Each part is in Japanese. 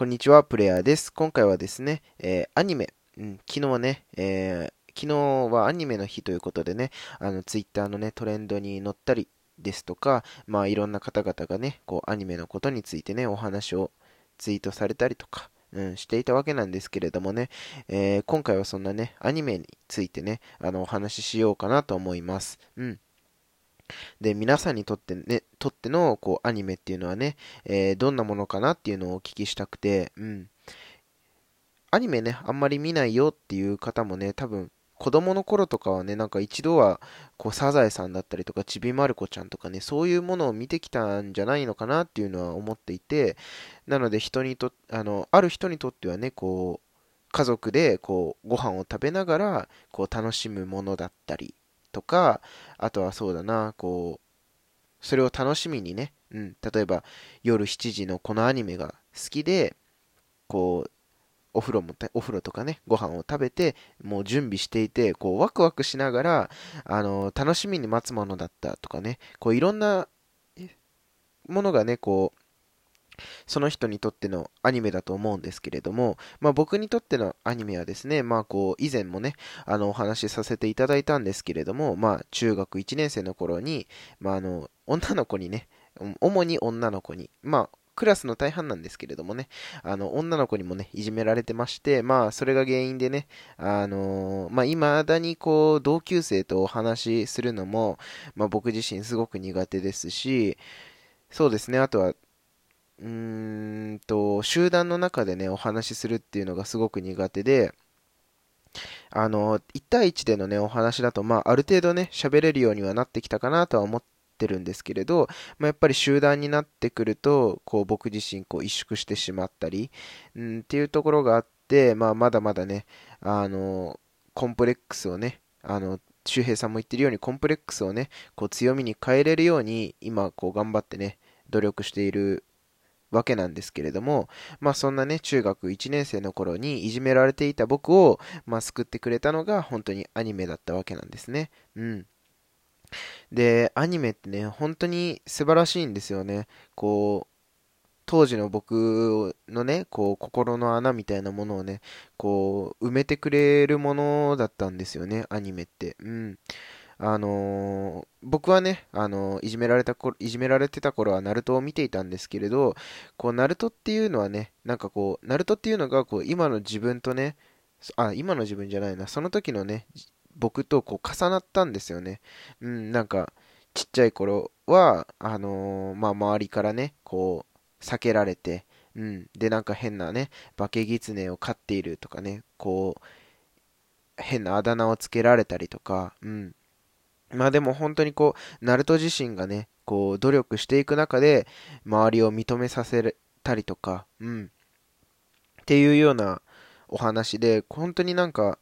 こんにちは、プレイヤーです。今回はですね、えー、アニメ、うん、昨日ね、えー、昨日はアニメの日ということでね、あの、ツイッターのね、トレンドに載ったりですとか、まあ、いろんな方々がね、こう、アニメのことについてね、お話をツイートされたりとか、うん、していたわけなんですけれどもね、えー、今回はそんなね、アニメについてね、あの、お話ししようかなと思います。うん。で、皆さんにとってね、とっての、こう、アニメっていうのはね、えー、どんなものかなっていうのをお聞きしたくて、うん。アニメね、あんまり見ないよっていう方もね、多分、子供の頃とかはね、なんか一度は、こう、サザエさんだったりとか、ちびまる子ちゃんとかね、そういうものを見てきたんじゃないのかなっていうのは思っていて、なので人にと、あの、ある人にとってはね、こう、家族で、こう、ご飯を食べながら、こう、楽しむものだったり、とか、あとはそうだな、こう、それを楽しみにね、うん、例えば夜7時のこのアニメが好きで、こう、お風呂も、お風呂とかね、ご飯を食べて、もう準備していて、こう、ワクワクしながら、あの、楽しみに待つものだったとかね、こう、いろんなものがね、こう、その人にとってのアニメだと思うんですけれども、まあ僕にとってのアニメはですね、まあこう以前もね、あのお話しさせていただいたんですけれども、まあ中学1年生の頃に、まああの、女の子にね、主に女の子に、まあクラスの大半なんですけれどもね、あの、女の子にもね、いじめられてまして、まあ、それが原因でね、あのー、まあ、未だにこう、同級生とお話しするのも、まあ、僕自身すごく苦手ですし、そうですね、あとは、うーんと、集団の中でね、お話しするっていうのがすごく苦手で、あの、1対1でのね、お話だと、まあ、ある程度ね、喋れるようにはなってきたかなとは思ってるんですけれど、まあ、やっぱり集団になってくると、こう、僕自身、こう、萎縮してしまったり、うん、っていうところがあって、まあ、まだまだね、あの、コンプレックスをね、あの、周平さんも言ってるように、コンプレックスをね、こう、強みに変えれるように、今、こう、頑張ってね、努力しているわけなんですけれども、まあそんなね、中学1年生の頃にいじめられていた僕を、まあ救ってくれたのが本当にアニメだったわけなんですね。うん。で、アニメってね、本当に素晴らしいんですよね。こう、当時の僕のね、こう、心の穴みたいなものをね、こう、埋めてくれるものだったんですよね、アニメって。うん。あのー、僕はね、あのー、いじめられたいじめられてた頃はナルトを見ていたんですけれど、こう、ナルトっていうのはね、なんかこう、ナルトっていうのが、こう、今の自分とね、あ、今の自分じゃないな、その時のね、僕とこう、重なったんですよね。うん、なんか、ちっちゃい頃は、あのー、まあ、周りからね、こう、避けられて、うん、で、なんか変なね、化け狐を飼っているとかね、こう、変なあだ名をつけられたりとか、うん、まあでも本当にこう、ナルト自身がね、こう、努力していく中で、周りを認めさせたりとか、うん。っていうようなお話で、本当になんか、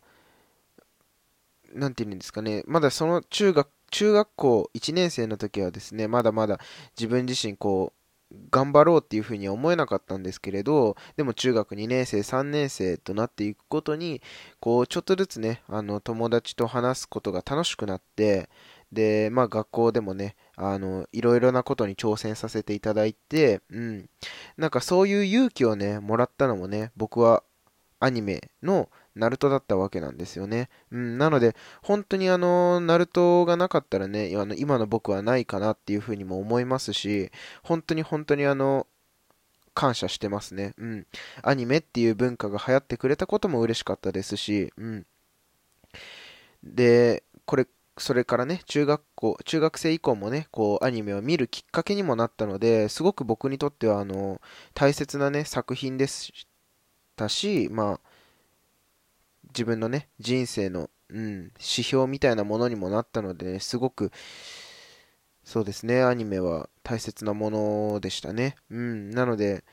なんて言うんですかね、まだその中学、中学校1年生の時はですね、まだまだ自分自身こう、頑張ろうっていうふうには思えなかったんですけれど、でも中学2年生、3年生となっていくことに、こう、ちょっとずつね、あの、友達と話すことが楽しくなって、で、まあ学校でもね、あの、いろいろなことに挑戦させていただいて、うん。なんかそういう勇気をね、もらったのもね、僕はアニメのナルトだったわけなんですよね。うん、なので、本当にあの、ナルトがなかったらね、あの今の僕はないかなっていうふうにも思いますし、本当に本当にあの、感謝してますね。うん。アニメっていう文化が流行ってくれたことも嬉しかったですし、うん。で、これ、それからね、中学校、中学生以降もね、こう、アニメを見るきっかけにもなったので、すごく僕にとっては、あの、大切なね、作品でしたし、まあ、自分のね、人生の、うん、指標みたいなものにもなったので、ね、すごく、そうですね、アニメは大切なものでしたね。うん、なので、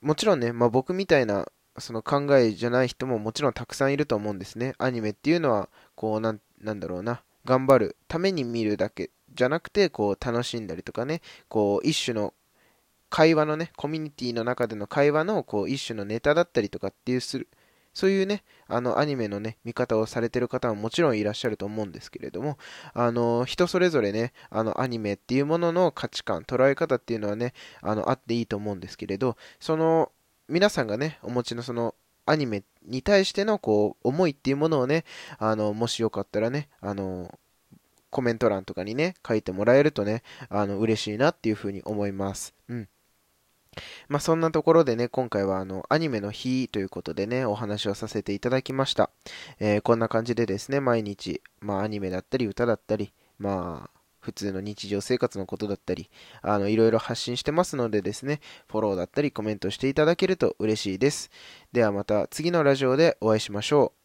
もちろんね、まあ、僕みたいなその考えじゃない人ももちろんたくさんいると思うんですね。アニメっていうのは、こう、なん、なんだろうな、頑張るために見るだけじゃなくて、こう、楽しんだりとかね、こう、一種の会話のね、コミュニティの中での会話の、こう、一種のネタだったりとかっていうする、そういうね、あの、アニメのね、見方をされてる方ももちろんいらっしゃると思うんですけれども、あの、人それぞれね、あの、アニメっていうものの価値観、捉え方っていうのはね、あの、あっていいと思うんですけれど、その、皆さんがね、お持ちのそのアニメに対してのこう思いっていうものをね、あの、もしよかったらね、あの、コメント欄とかにね、書いてもらえるとね、あの、嬉しいなっていうふうに思います。うん。まあ、そんなところでね、今回はあの、アニメの日ということでね、お話をさせていただきました。えー、こんな感じでですね、毎日、まあ、アニメだったり、歌だったり、まあ、普通の日常生活のことだったり、あの、いろいろ発信してますのでですね、フォローだったりコメントしていただけると嬉しいです。ではまた次のラジオでお会いしましょう。